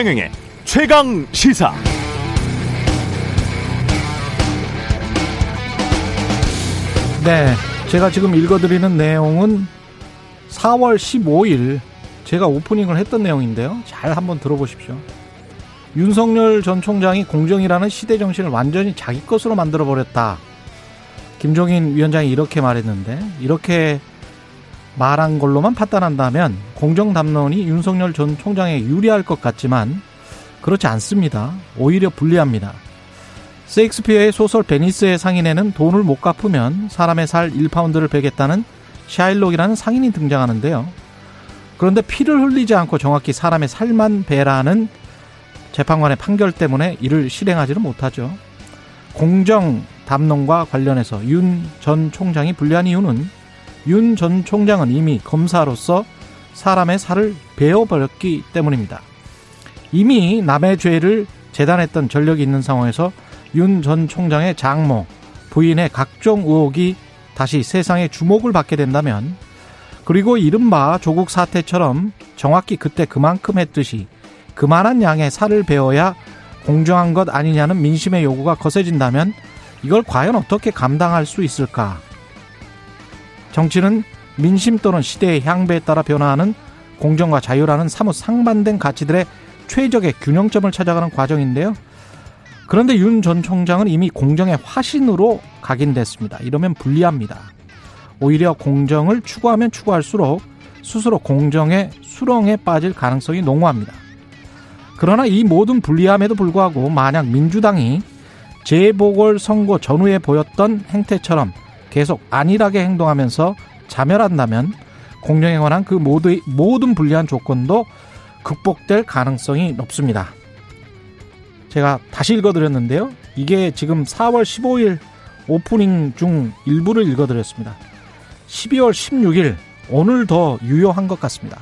최경영의 최강 시사. 네, 제가 지금 읽어드리는 내용은 4월 15일 제가 오프닝을 했던 내용인데요. 잘 한번 들어보십시오. 윤석열 전 총장이 공정이라는 시대 정신을 완전히 자기 것으로 만들어 버렸다. 김종인 위원장이 이렇게 말했는데 이렇게 말한 걸로만 판단한다면 공정 담론이 윤석열 전 총장에 유리할 것 같지만 그렇지 않습니다. 오히려 불리합니다. 세익스피어의 소설 베니스의 상인에는 돈을 못 갚으면 사람의 살 1파운드를 베겠다는 샤일록이라는 상인이 등장하는데요. 그런데 피를 흘리지 않고 정확히 사람의 살만 베라는 재판관의 판결 때문에 이를 실행하지는 못하죠. 공정 담론과 관련해서 윤 전 총장이 불리한 이유는 윤 전 총장은 이미 검사로서 사람의 살을 베어버렸기 때문입니다. 이미 남의 죄를 재단했던 전력이 있는 상황에서 윤 전 총장의 장모, 부인의 각종 의혹이 다시 세상의 주목을 받게 된다면 그리고 이른바 조국 사태처럼 정확히 그때 그만큼 했듯이 그만한 양의 살을 베어야 공정한 것 아니냐는 민심의 요구가 거세진다면 이걸 과연 어떻게 감당할 수 있을까? 정치는 민심 또는 시대의 향배에 따라 변화하는 공정과 자유라는 사뭇 상반된 가치들의 최적의 균형점을 찾아가는 과정인데요. 그런데 윤 전 총장은 이미 공정의 화신으로 각인됐습니다. 이러면 불리합니다. 오히려 공정을 추구하면 추구할수록 스스로 공정의 수렁에 빠질 가능성이 농후합니다. 그러나 이 모든 불리함에도 불구하고 만약 민주당이 재보궐 선거 전후에 보였던 행태처럼 계속 안일하게 행동하면서 자멸한다면 공정에 관한 그 모두, 모든 불리한 조건도 극복될 가능성이 높습니다. 제가 다시 읽어드렸는데요. 이게 지금 4월 15일 오프닝 중 일부를 읽어드렸습니다. 12월 16일 오늘 더 유효한 것 같습니다.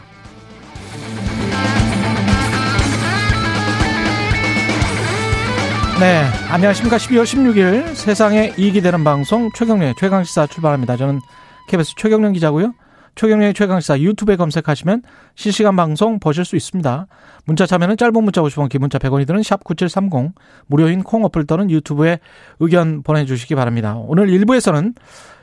네, 안녕하십니까. 12월 16일 세상에 이익이 되는 방송 최경련의 최강시사 출발합니다. 저는 KBS 최경련 기자고요. 최경련의 최강시사 유튜브에 검색하시면 실시간 방송 보실 수 있습니다. 문자 참여는 짧은 문자 50원, 긴 문자 100원이 드는 샵 9730 무료인 콩 어플 또는 유튜브에 의견 보내주시기 바랍니다. 오늘 1부에서는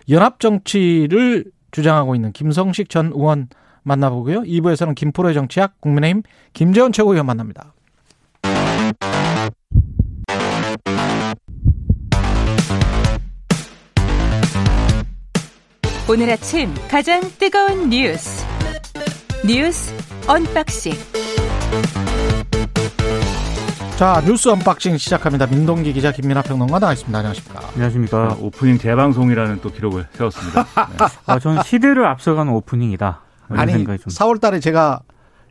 연합정치를 주장하고 있는 김성식 전 의원 만나보고요. 2부에서는 김프로의 정치학 국민의힘 김재원 최고위원 만납니다. 오늘 아침 가장 뜨거운 뉴스 뉴스 unboxing 자 뉴스 unboxing 시작합니다. 민동기 기자 김민하 평론가 나와 있습니다. 안녕하십니까? 안녕하십니까? 아, 오프닝 대방송이라는 또 기록을 세웠습니다. 네. 아, 저는 시대를 앞서가는 오프닝이다. 아니 4월달에 제가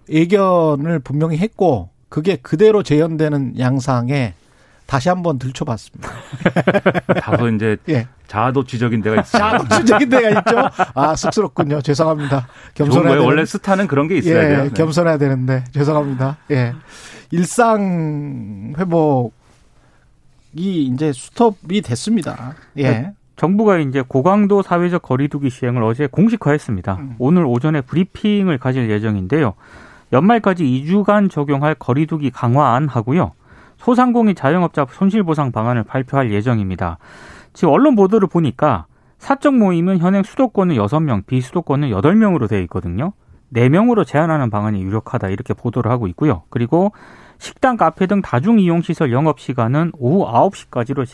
예견을 분명히 했고 그게 그대로 재현되는 양상에 다시 한번 들춰봤습니다. 다소 이제 예. 자아도취적인 데가 있어요. 자아도취적인 데가 있죠. 아 쑥스럽군요. 죄송합니다. 겸손해야 되는, 원래 스타는 그런 게 있어야 예, 돼요. 네. 겸손해야 되는데 죄송합니다. 예. 일상 회복이 이제 스톱이 됐습니다. 예. 네. 정부가 이제 고강도 사회적 거리두기 시행을 어제 공식화했습니다. 음. 오늘 오전에 브리핑을 가질 예정인데요. 연말까지 2주간 적용할 거리두기 강화안 하고요. 소상공인 자영업자 손실보상 방안을 발표할 예정입니다. 지금 언론 보도를 보니까 사적 모임은 현행 수도권은 6명, 비수도권은 8명으로 되어 있거든요. 4명으로 제한하는 방안이 유력하다 이렇게 보도를 하고 있고요. 그리고 식당, 카페 등 다중이용시설 영업시간은 오후 9시까지로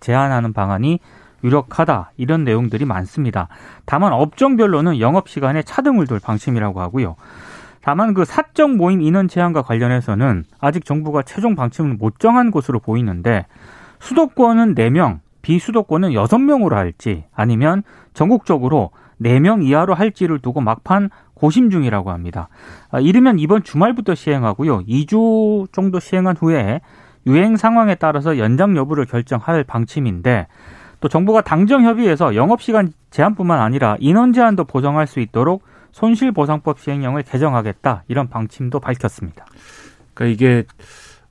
제한하는 방안이 유력하다 이런 내용들이 많습니다. 다만 업종별로는 영업시간에 차등을 둘 방침이라고 하고요. 다만 그 사적 모임 인원 제한과 관련해서는 아직 정부가 최종 방침을 못 정한 것으로 보이는데 수도권은 4명, 비수도권은 6명으로 할지 아니면 전국적으로 4명 이하로 할지를 두고 막판 고심 중이라고 합니다. 아, 이르면 이번 주말부터 시행하고요. 2주 정도 시행한 후에 유행 상황에 따라서 연장 여부를 결정할 방침인데 또 정부가 당정 협의에서 영업 시간 제한뿐만 아니라 인원 제한도 보정할 수 있도록 손실보상법 시행령을 개정하겠다 이런 방침도 밝혔습니다. 그러니까 이게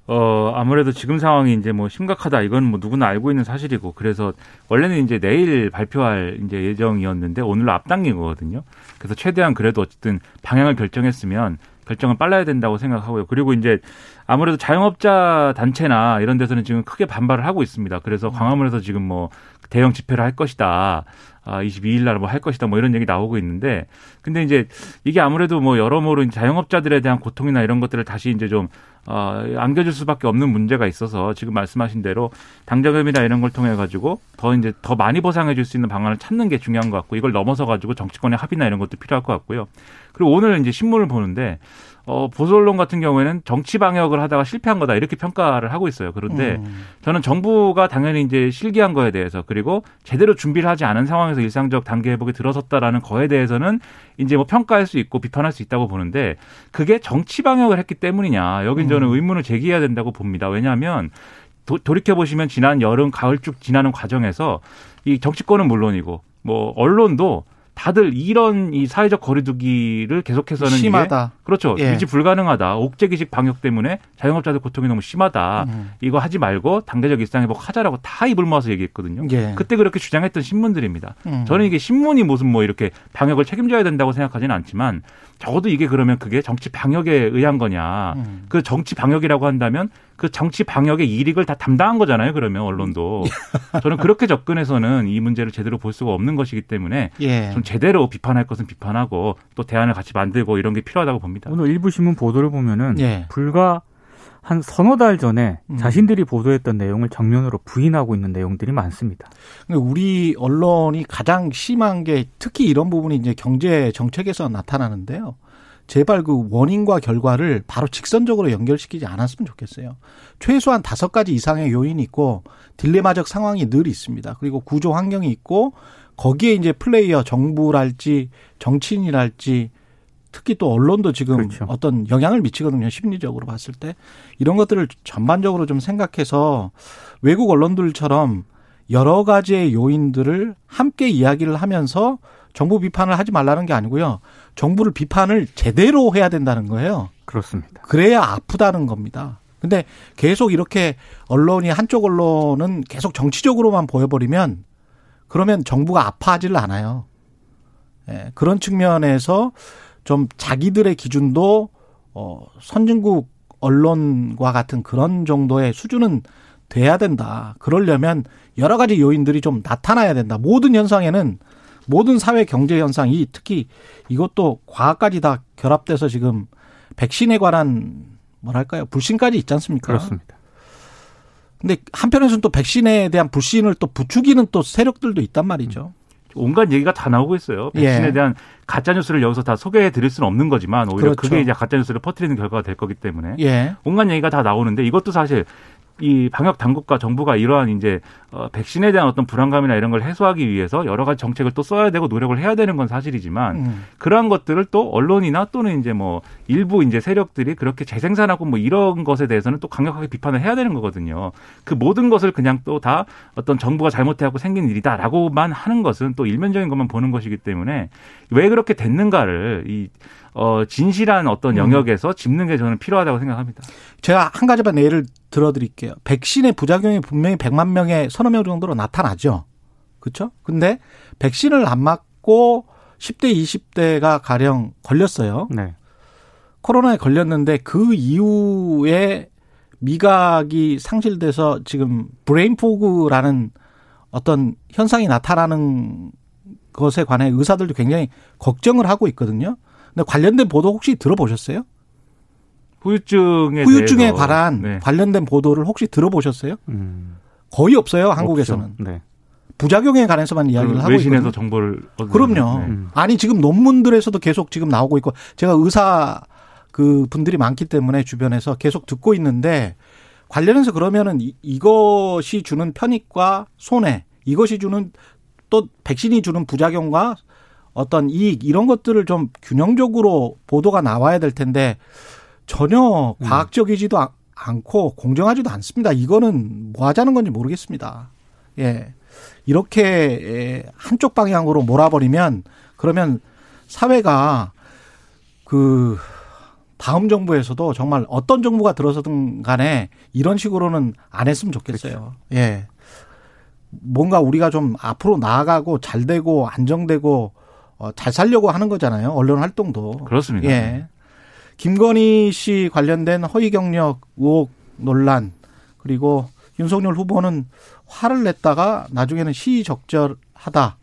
어 아무래도 지금 상황이 이제 뭐 심각하다 이건 뭐 누구나 알고 있는 사실이고 그래서 원래는 이제 내일 발표할 이제 예정이었는데 오늘로 앞당긴 거거든요. 그래서 최대한 그래도 어쨌든 방향을 결정했으면 결정을 빨라야 된다고 생각하고요. 그리고 이제 아무래도 자영업자 단체나 이런 데서는 지금 크게 반발을 하고 있습니다. 그래서 광화문에서 지금 뭐 대형 집회를 할 것이다. 아, 22일 날 뭐 할 것이다. 뭐 이런 얘기 나오고 있는데 근데 이제 이게 아무래도 뭐 여러모로 자영업자들에 대한 고통이나 이런 것들을 다시 이제 좀 어, 안겨줄 수밖에 없는 문제가 있어서 지금 말씀하신 대로 당정협이나 이런 걸 통해 가지고 더 이제 더 많이 보상해 줄 수 있는 방안을 찾는 게 중요한 것 같고 이걸 넘어서 가지고 정치권의 합의나 이런 것도 필요할 것 같고요. 그리고 오늘 이제 신문을 보는데 어, 보수 언론 같은 경우에는 정치 방역을 하다가 실패한 거다 이렇게 평가를 하고 있어요. 그런데 음. 저는 정부가 당연히 이제 실기한 거에 대해서 그리고 제대로 준비를 하지 않은 상황에서 일상적 단계 회복에 들어섰다라는 거에 대해서는 이제 뭐 평가할 수 있고 비판할 수 있다고 보는데 그게 정치 방역을 했기 때문이냐 여긴 저는 의문을 제기해야 된다고 봅니다. 왜냐하면 도, 돌이켜 보시면 지난 여름 가을 쭉 지나는 과정에서 이 정치권은 물론이고 뭐 언론도 다들 이런 이 사회적 거리두기를 계속해서는 심하다. 그렇죠. 예. 유지 불가능하다. 옥죄기식 방역 때문에 자영업자들 고통이 너무 심하다. 음. 이거 하지 말고 단계적 일상회복 하자라고 다 입을 모아서 얘기했거든요. 예. 그때 그렇게 주장했던 신문들입니다. 음. 저는 이게 신문이 무슨 뭐 이렇게 방역을 책임져야 된다고 생각하지는 않지만 적어도 이게 그러면 그게 정치 방역에 의한 거냐. 음. 그 정치 방역이라고 한다면 그 정치 방역의 이익을 다 담당한 거잖아요. 그러면 언론도. 저는 그렇게 접근해서는 이 문제를 제대로 볼 수가 없는 것이기 때문에 예. 좀 제대로 비판할 것은 비판하고 또 대안을 같이 만들고 이런 게 필요하다고 봅니다. 오늘 일부 신문 보도를 보면은 예. 불과 한 서너 달 전에 음. 자신들이 보도했던 내용을 정면으로 부인하고 있는 내용들이 많습니다. 근데 우리 언론이 가장 심한 게 특히 이런 부분이 이제 경제 정책에서 나타나는데요. 제발 그 원인과 결과를 바로 직선적으로 연결시키지 않았으면 좋겠어요. 최소한 다섯 가지 이상의 요인이 있고 딜레마적 상황이 늘 있습니다. 그리고 구조 환경이 있고 거기에 이제 플레이어 정부랄지 정치인이랄지 특히 또 언론도 지금 그렇죠. 어떤 영향을 미치거든요. 심리적으로 봤을 때. 이런 것들을 전반적으로 좀 생각해서 외국 언론들처럼 여러 가지의 요인들을 함께 이야기를 하면서 정부 비판을 하지 말라는 게 아니고요. 정부를 비판을 제대로 해야 된다는 거예요. 그렇습니다. 그래야 아프다는 겁니다. 근데 계속 이렇게 언론이 한쪽 언론은 계속 정치적으로만 보여버리면 그러면 정부가 아파하지를 않아요. 예, 그런 측면에서 좀 자기들의 기준도 어, 선진국 언론과 같은 그런 정도의 수준은 돼야 된다. 그러려면 여러 가지 요인들이 좀 나타나야 된다. 모든 현상에는 모든 사회 경제 현상이 특히 이것도 과학까지 다 결합돼서 지금 백신에 관한 뭐랄까요 불신까지 있지 않습니까? 그렇습니다. 근데 한편에서는 또 백신에 대한 불신을 또 부추기는 또 세력들도 있단 말이죠. 온갖 얘기가 다 나오고 있어요. 백신에 예. 대한 가짜 뉴스를 여기서 다 소개해 드릴 수는 없는 거지만 오히려 그렇죠. 그게 이제 가짜 뉴스를 퍼뜨리는 결과가 될 거기 때문에 예. 온갖 얘기가 다 나오는데 이것도 사실 이 방역 당국과 정부가 이러한 이제 어, 백신에 대한 어떤 불안감이나 이런 걸 해소하기 위해서 여러 가지 정책을 또 써야 되고 노력을 해야 되는 건 사실이지만 음. 그러한 것들을 또 언론이나 또는 이제 뭐 일부 이제 세력들이 그렇게 재생산하고 뭐 이런 것에 대해서는 또 강력하게 비판을 해야 되는 거거든요. 그 모든 것을 그냥 또 다 어떤 정부가 잘못해갖고 생긴 일이다라고만 하는 것은 또 일면적인 것만 보는 것이기 때문에 왜 그렇게 됐는가를 이 어, 진실한 어떤 영역에서 짚는 게 저는 필요하다고 생각합니다. 제가 한 가지만 예를 들어드릴게요. 백신의 부작용이 분명히 100만 명에 서너 명 정도로 나타나죠. 그렇죠? 근데 백신을 안 맞고 10대, 20대가 가령 걸렸어요. 네. 코로나에 걸렸는데 그 이후에 미각이 상실돼서 지금 brain fog라는 어떤 현상이 나타나는 것에 관해 의사들도 굉장히 걱정을 하고 있거든요. 근데 관련된 보도 혹시 들어보셨어요? 후유증에 후유증에 대해서 관한 네. 관련된 보도를 혹시 들어보셨어요? 음, 거의 없어요, 한국에서는. 네. 부작용에 관해서만 이야기를 하고 외신에서 있거든요. 정보를 얻는 그럼요. 네. 음. 아니 지금 논문들에서도 계속 지금 나오고 있고 제가 의사 그 분들이 많기 때문에 주변에서 계속 듣고 있는데 관련해서 그러면은 이- 이것이 주는 편익과 손해, 이것이 주는 또 백신이 주는 부작용과 어떤 이익 이런 것들을 좀 균형적으로 보도가 나와야 될 텐데 전혀 과학적이지도 아- 않고 공정하지도 않습니다. 이거는 뭐 하자는 건지 모르겠습니다. 예. 이렇게 에, 한쪽 방향으로 몰아버리면 그러면 사회가 그 다음 정부에서도 정말 어떤 정부가 들어서든 간에 이런 식으로는 안 했으면 좋겠어요. 예. 뭔가 우리가 좀 앞으로 나아가고 잘 되고 안정되고 어, 잘 살려고 하는 거잖아요. 언론 활동도. 그렇습니다. 예. 김건희 씨 관련된 허위 경력 의혹 논란 그리고 윤석열 후보는 화를 냈다가 나중에는 시적절하다.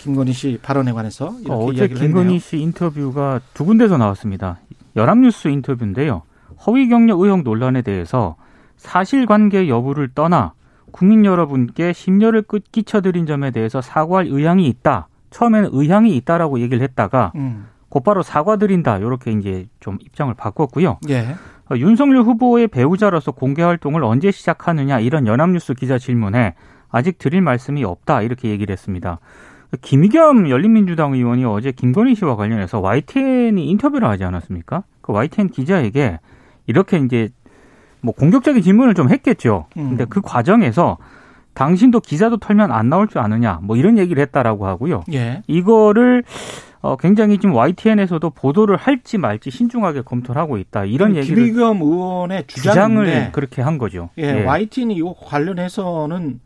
김건희 씨 발언에 관해서 이렇게 어, 어제 이야기를 김건희 했네요. 씨 인터뷰가 두 군데서 나왔습니다. 연합뉴스 인터뷰인데요. 허위 경력 의혹 논란에 대해서 사실관계 여부를 떠나 국민 여러분께 심려를 끝 끼쳐드린 점에 대해서 사과할 의향이 있다. 처음에는 의향이 있다라고 얘기를 했다가 음. 곧바로 사과드린다. 이렇게 이제 좀 입장을 바꿨고요. 예. 어, 윤석열 후보의 배우자로서 공개 활동을 언제 시작하느냐 이런 연합뉴스 기자 질문에 아직 드릴 말씀이 없다 이렇게 얘기를 했습니다. 김의겸 열린민주당 의원이 어제 김건희 씨와 관련해서 YTN이 인터뷰를 하지 않았습니까? 그 YTN 기자에게 이렇게 이제 뭐 공격적인 질문을 좀 했겠죠. 근데 음. 그 과정에서 당신도 기자도 털면 안 나올 줄 아느냐 뭐 이런 얘기를 했다라고 하고요. 예. 이거를 어, 굉장히 지금 YTN에서도 보도를 할지 말지 신중하게 검토를 하고 있다. 이런 얘기를 김의겸 의원의 주장을 주장인데 그렇게 한 거죠. 예, YTN이 이거 관련해서는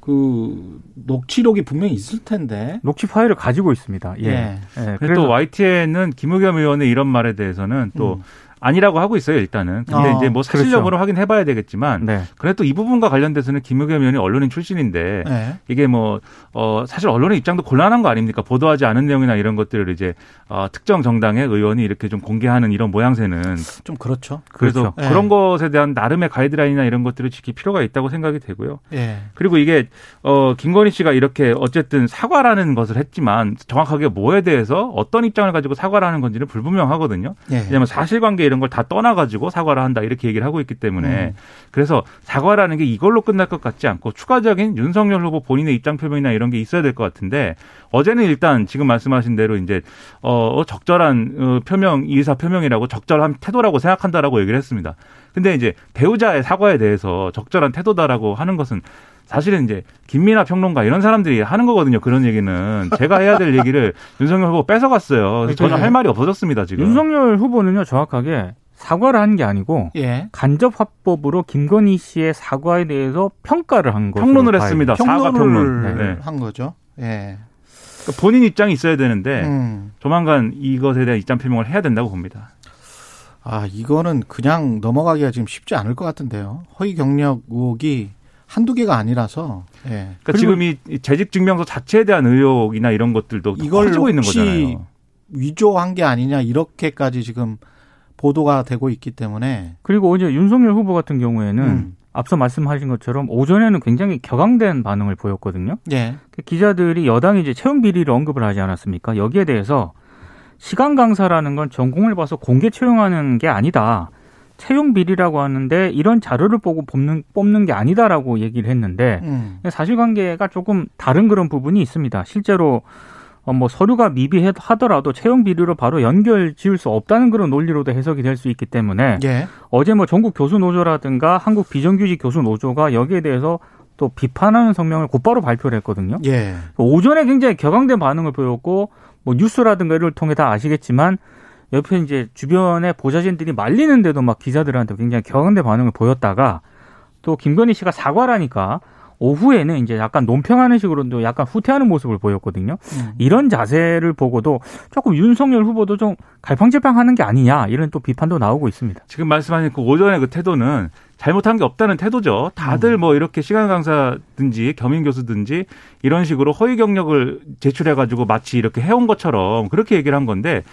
그 녹취록이 분명히 있을 텐데. 녹취 파일을 가지고 있습니다. 예. 예. 예, 그래서 그래서 또 YTN은 김의겸 의원의 이런 말에 대해서는 또 음. 아니라고 하고 있어요 일단은. 근데 어, 이제 뭐 사실 그렇죠. 여부를 확인해 봐야 되겠지만 네. 그래도 또이 부분과 관련돼서는 김의겸 의원이 언론인 출신인데 예. 이게 뭐, 어, 사실 언론의 입장도 곤란한 거 아닙니까? 보도하지 않은 내용이나 이런 것들을 이제, 어, 특정 정당의 의원이 이렇게 좀 공개하는 이런 모양새는 좀 그렇죠. 그래서 그렇죠. 그런 예. 것에 대한 나름의 가이드라인이나 이런 것들을 지킬 필요가 있다고 생각이 되고요. 예. 그리고 이게, 어, 김건희 씨가 이렇게 어쨌든 사과라는 것을 했지만 정확하게 뭐에 대해서 어떤 입장을 가지고 사과를 하는 건지는 불분명하거든요. 예. 왜냐하면 사실관계 이런 걸 다 떠나가지고 사과를 한다 이렇게 얘기를 하고 있기 때문에 음. 그래서 사과라는 게 이걸로 끝날 것 같지 않고 추가적인 윤석열 후보 본인의 입장 표명이나 이런 게 있어야 될 것 같은데 어제는 일단 지금 말씀하신 대로 이제 어 적절한 어, 표명 이의사 표명이라고 적절한 태도라고 생각한다라고 얘기를 했습니다. 근데 이제 배우자의 사과에 대해서 적절한 태도다라고 하는 것은 사실은 이제 김민아 평론가 이런 사람들이 하는 거거든요. 그런 얘기는 제가 해야 될 얘기를 윤석열 후보 뺏어갔어요. 그래서 저는 할 말이 없어졌습니다 지금. 윤석열 후보는요 정확하게 사과를 한 게 아니고 예. 간접 화법으로 김건희 씨의 사과에 대해서 평가를 한 거죠. 평론을 했습니다. 사과 평론. 평론을 네. 한 거죠. 예. 그러니까 본인 입장이 있어야 되는데 음. 조만간 이것에 대한 입장 표명을 해야 된다고 봅니다. 아, 이거는 그냥 넘어가기가 지금 쉽지 않을 것 같은데요. 허위 경력 의혹이 한두 개가 아니라서. 예. 그러니까 지금 이 재직 증명서 자체에 대한 의혹이나 이런 것들도 이걸 커지고 있는 거잖아요. 위조한 게 아니냐 이렇게까지 지금 보도가 되고 있기 때문에 그리고 어제 윤석열 후보 같은 경우에는 음. 앞서 말씀하신 것처럼 오전에는 굉장히 격앙된 반응을 보였거든요. 예. 그 기자들이 여당이 이제 채용 비리를 언급을 하지 않았습니까? 여기에 대해서 시간 강사라는 건 전공을 봐서 공개 채용하는 게 아니다. 채용 비리라고 하는데 이런 자료를 보고 뽑는 뽑는 게 아니다라고 얘기를 했는데 음. 사실관계가 조금 다른 그런 부분이 있습니다. 실제로 어, 뭐 서류가 미비하더라도 채용 비리로 바로 연결 지을 수 없다는 그런 논리로도 해석이 될 수 있기 때문에 예. 어제 뭐 전국 교수 노조라든가 한국 비정규직 교수 노조가 여기에 대해서 또 비판하는 성명을 곧바로 발표를 했거든요. 예. 오전에 굉장히 격앙된 반응을 보였고 뭐 뉴스라든가 이를 통해 다 아시겠지만 옆에 이제 주변의 보좌진들이 말리는데도 막 기자들한테 굉장히 격앙된 반응을 보였다가 또 김건희 씨가 사과라니까 오후에는 이제 약간 논평하는 식으로도 약간 후퇴하는 모습을 보였거든요. 음. 이런 자세를 보고도 조금 윤석열 후보도 좀 갈팡질팡하는 게 아니냐 이런 또 비판도 나오고 있습니다. 지금 말씀하신 그 오전의 그 태도는 잘못한 게 없다는 태도죠. 다들 뭐 이렇게 시간 강사든지 겸임 교수든지 이런 식으로 허위 경력을 제출해 가지고 마치 이렇게 해온 것처럼 그렇게 얘기를 한 건데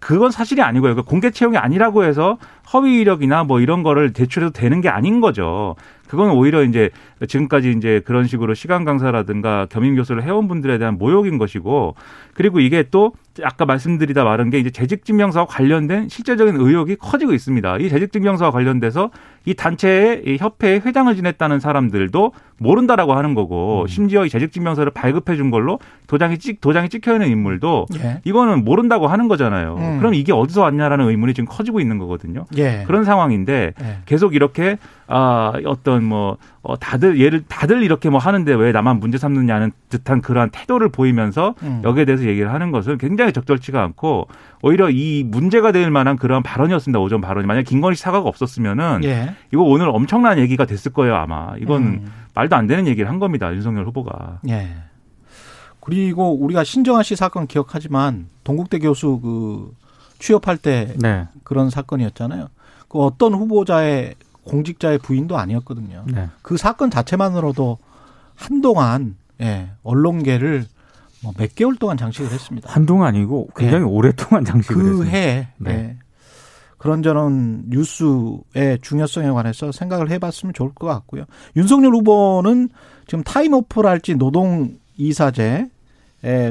그건 사실이 아니고요. 그 공개 채용이 아니라고 해서 허위 이력이나 뭐 이런 거를 제출해도 되는 게 아닌 거죠. 그건 오히려 이제 지금까지 이제 그런 식으로 시간 강사라든가 겸임 교수를 해온 분들에 대한 모욕인 것이고 그리고 이게 또 아까 말씀드리다 말한 게 이제 재직증명서와 관련된 실제적인 의혹이 커지고 있습니다. 이 재직증명서와 관련돼서 이 단체의 이 협회의 회장을 지냈다는 사람들도 모른다라고 하는 거고 심지어 이 재직증명서를 발급해 준 걸로 도장이 찍 도장이 찍혀 있는 인물도 예. 이거는 모른다고 하는 거잖아요. 음. 그럼 이게 어디서 왔냐라는 의문이 지금 커지고 있는 거거든요. 예. 그런 상황인데 예. 계속 이렇게 아 어떤 뭐 어, 다들 얘를 다들 이렇게 뭐 하는데 왜 나만 문제 삼느냐는 듯한 그러한 태도를 보이면서 음. 여기에 대해서 얘기를 하는 것은 굉장히 적절치가 않고 오히려 이 문제가 될 만한 그런 발언이었습니다 오전 발언이 만약 김건희 씨 사과가 없었으면은 예. 이거 오늘 엄청난 얘기가 됐을 거예요 아마 이건 음. 말도 안 되는 얘기를 한 겁니다 윤석열 후보가 예. 그리고 우리가 신정아 씨 사건 기억하지만 동국대 교수 그 취업할 때 네. 그런 사건이었잖아요. 그 어떤 후보자의 공직자의 부인도 아니었거든요. 네. 그 사건 자체만으로도 한동안 예, 언론계를 뭐 몇 개월 동안 장식을 했습니다. 한동안 아니고 굉장히 네. 오랫동안 장식을 그 했습니다. 해에 네. 예, 그런저런 뉴스의 중요성에 관해서 생각을 해봤으면 좋을 것 같고요. 윤석열 후보는 지금 타임오프랄지 노동 이사제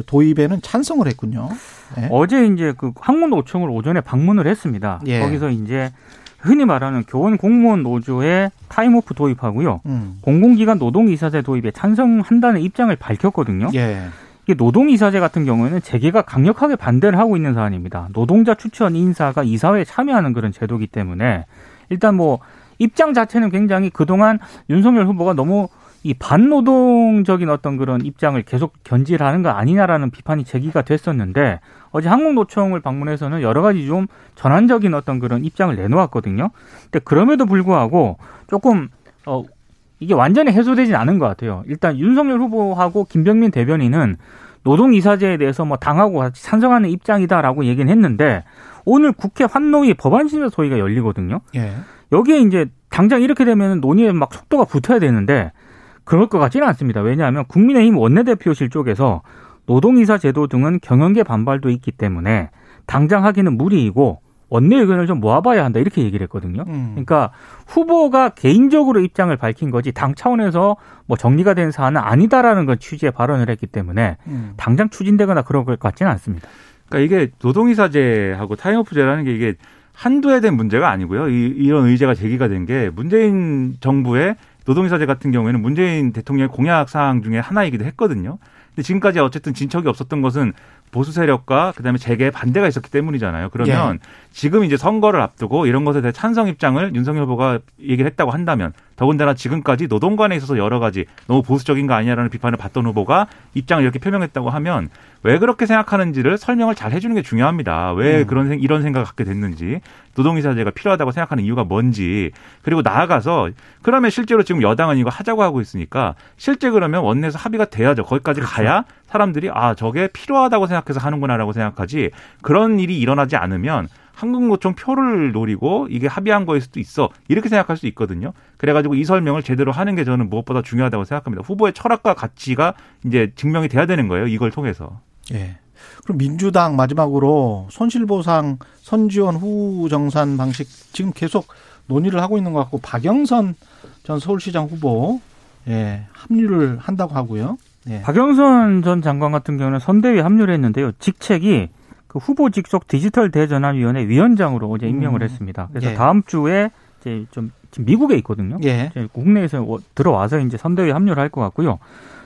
도입에는 찬성을 했군요. 예. 어제 이제 그 한국노총을 오전에 방문을 했습니다. 예. 거기서 이제 흔히 말하는 교원 공무원 노조의 타임오프 도입하고요. 음. 공공기관 노동이사제 도입에 찬성한다는 입장을 밝혔거든요. 예. 노동이사제 같은 경우에는 재계가 강력하게 반대를 하고 있는 사안입니다. 노동자 추천 인사가 이사회에 참여하는 그런 제도기 때문에 일단 뭐 입장 자체는 굉장히 그동안 윤석열 후보가 너무 이 반노동적인 어떤 그런 입장을 계속 견지하는 거 아니냐라는 비판이 제기가 됐었는데 어제 항공노총을 방문해서는 여러 가지 좀 전환적인 어떤 그런 입장을 내놓았거든요. 근데 그럼에도 불구하고 조금 어 이게 완전히 해소되진 않은 것 같아요. 일단 윤석열 후보하고 김병민 대변인은 노동이사제에 대해서 뭐 당하고 같이 찬성하는 입장이다라고 얘기는 했는데 오늘 국회 환노위 법안심사 소위가 열리거든요. 예. 여기에 이제 당장 이렇게 되면 논의에 막 속도가 붙어야 되는데 그럴 것 같지는 않습니다. 왜냐하면 국민의힘 원내대표실 쪽에서 노동이사 제도 등은 경영계 반발도 있기 때문에 당장 하기는 무리이고 원내 의견을 좀 모아봐야 한다 이렇게 얘기를 했거든요. 음. 그러니까 후보가 개인적으로 입장을 밝힌 거지 당 차원에서 뭐 정리가 된 사안은 아니다라는 건 취지의 발언을 했기 때문에 음. 당장 추진되거나 그럴 것 같지는 않습니다. 그러니까 이게 노동이사제하고 타임오프제라는 게 이게 한두 해된 문제가 아니고요. 이, 이런 의제가 제기가 된 게 문재인 정부의 노동이사제 같은 경우에는 문재인 대통령의 공약 사항 중에 하나이기도 했거든요. 근데 지금까지 어쨌든 진척이 없었던 것은 보수 세력과 그다음에 재계의 반대가 있었기 때문이잖아요. 그러면 예. 지금 이제 선거를 앞두고 이런 것에 대해 찬성 입장을 윤석열 후보가 얘기를 했다고 한다면 더군다나 지금까지 노동 관에 있어서 여러 가지 너무 보수적인 거 아니냐라는 비판을 받던 후보가 입장을 이렇게 표명했다고 하면 왜 그렇게 생각하는지를 설명을 잘 해주는 게 중요합니다. 왜 음. 그런 생- 이런 생각을 갖게 됐는지 노동이사제가 필요하다고 생각하는 이유가 뭔지 그리고 나아가서 그러면 실제로 지금 여당은 이거 하자고 하고 있으니까 실제 그러면 원내에서 합의가 돼야죠. 거기까지 가야 사람들이 아 저게 필요하다고 생각해서 하는구나라고 생각하지 그런 일이 일어나지 않으면 한국노총 표를 노리고 이게 합의한 거일 수도 있어 이렇게 생각할 수 있거든요. 그래가지고 이 설명을 제대로 하는 게 저는 무엇보다 중요하다고 생각합니다. 후보의 철학과 가치가 이제 증명이 돼야 되는 거예요. 이걸 통해서. 예. 그럼 민주당 마지막으로 손실보상 선지원 후 정산 방식 지금 계속 논의를 하고 있는 것 같고 박영선 전 서울시장 후보 예, 합류를 한다고 하고요. 예. 박영선 전 장관 같은 경우는 선대위에 합류를 했는데요. 직책이 그 후보 직속 디지털 대전환위원회 위원장으로 어제 임명을 음. 했습니다. 그래서 예. 다음 주에 이제 좀 지금 미국에 있거든요. 예. 이제 국내에서 워- 들어와서 이제 선대위에 합류를 할 것 같고요.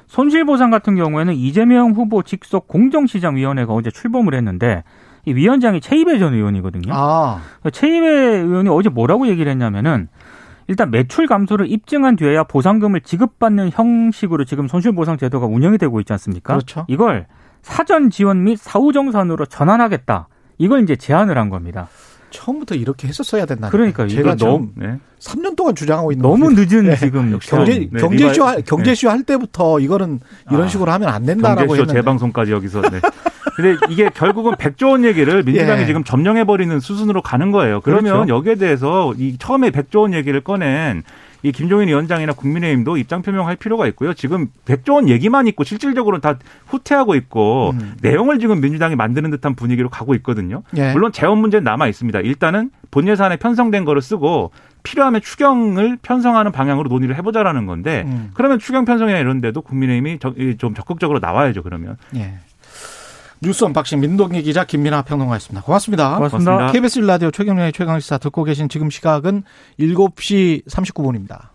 손실보상 같은 경우에는 이재명 후보 직속 공정시장위원회가 어제 출범을 했는데 이 위원장이 최이배 전 의원이거든요. 아, 최이배 의원이 어제 뭐라고 얘기를 했냐면은 일단 매출 감소를 입증한 뒤에야 보상금을 지급받는 형식으로 지금 손실보상 제도가 운영이 되고 있지 않습니까? 그렇죠. 이걸 사전 지원 및 사후 정산으로 전환하겠다. 이걸 이제 제안을 한 겁니다. 처음부터 이렇게 했었어야 된다. 그러니까요. 제가 이거 너무 네. 3년 동안 주장하고 있는 너무 겁니다. 늦은 네. 지금 경제 네, 경제쇼 경제쇼 할 때부터 이거는 이런 아, 식으로 하면 안 된다라고 경제쇼 했는데. 재방송까지 여기서. 네. 근데 이게 결국은 100조 원 얘기를 민주당이 예. 지금 점령해버리는 수순으로 가는 거예요. 그러면 그렇죠. 여기에 대해서 이 처음에 100조 원 얘기를 꺼낸 이 김종인 위원장이나 국민의힘도 입장 표명할 필요가 있고요. 지금 100조 원 얘기만 있고 실질적으로는 다 후퇴하고 있고 음. 내용을 지금 민주당이 만드는 듯한 분위기로 가고 있거든요. 예. 물론 재원 문제는 남아 있습니다. 일단은 본 예산에 편성된 거를 쓰고 필요하면 추경을 편성하는 방향으로 논의를 해보자라는 건데 음. 그러면 추경 편성이나 이런 데도 국민의힘이 적- 이좀 적극적으로 나와야죠. 그러면. 예. 뉴스 unboxing 민동기 기자 김민하 평론가였습니다. 고맙습니다. 고맙습니다. 고맙습니다. KBS 1라디오 최경영의 최강시사 듣고 계신 지금 시각은 7시 39분입니다.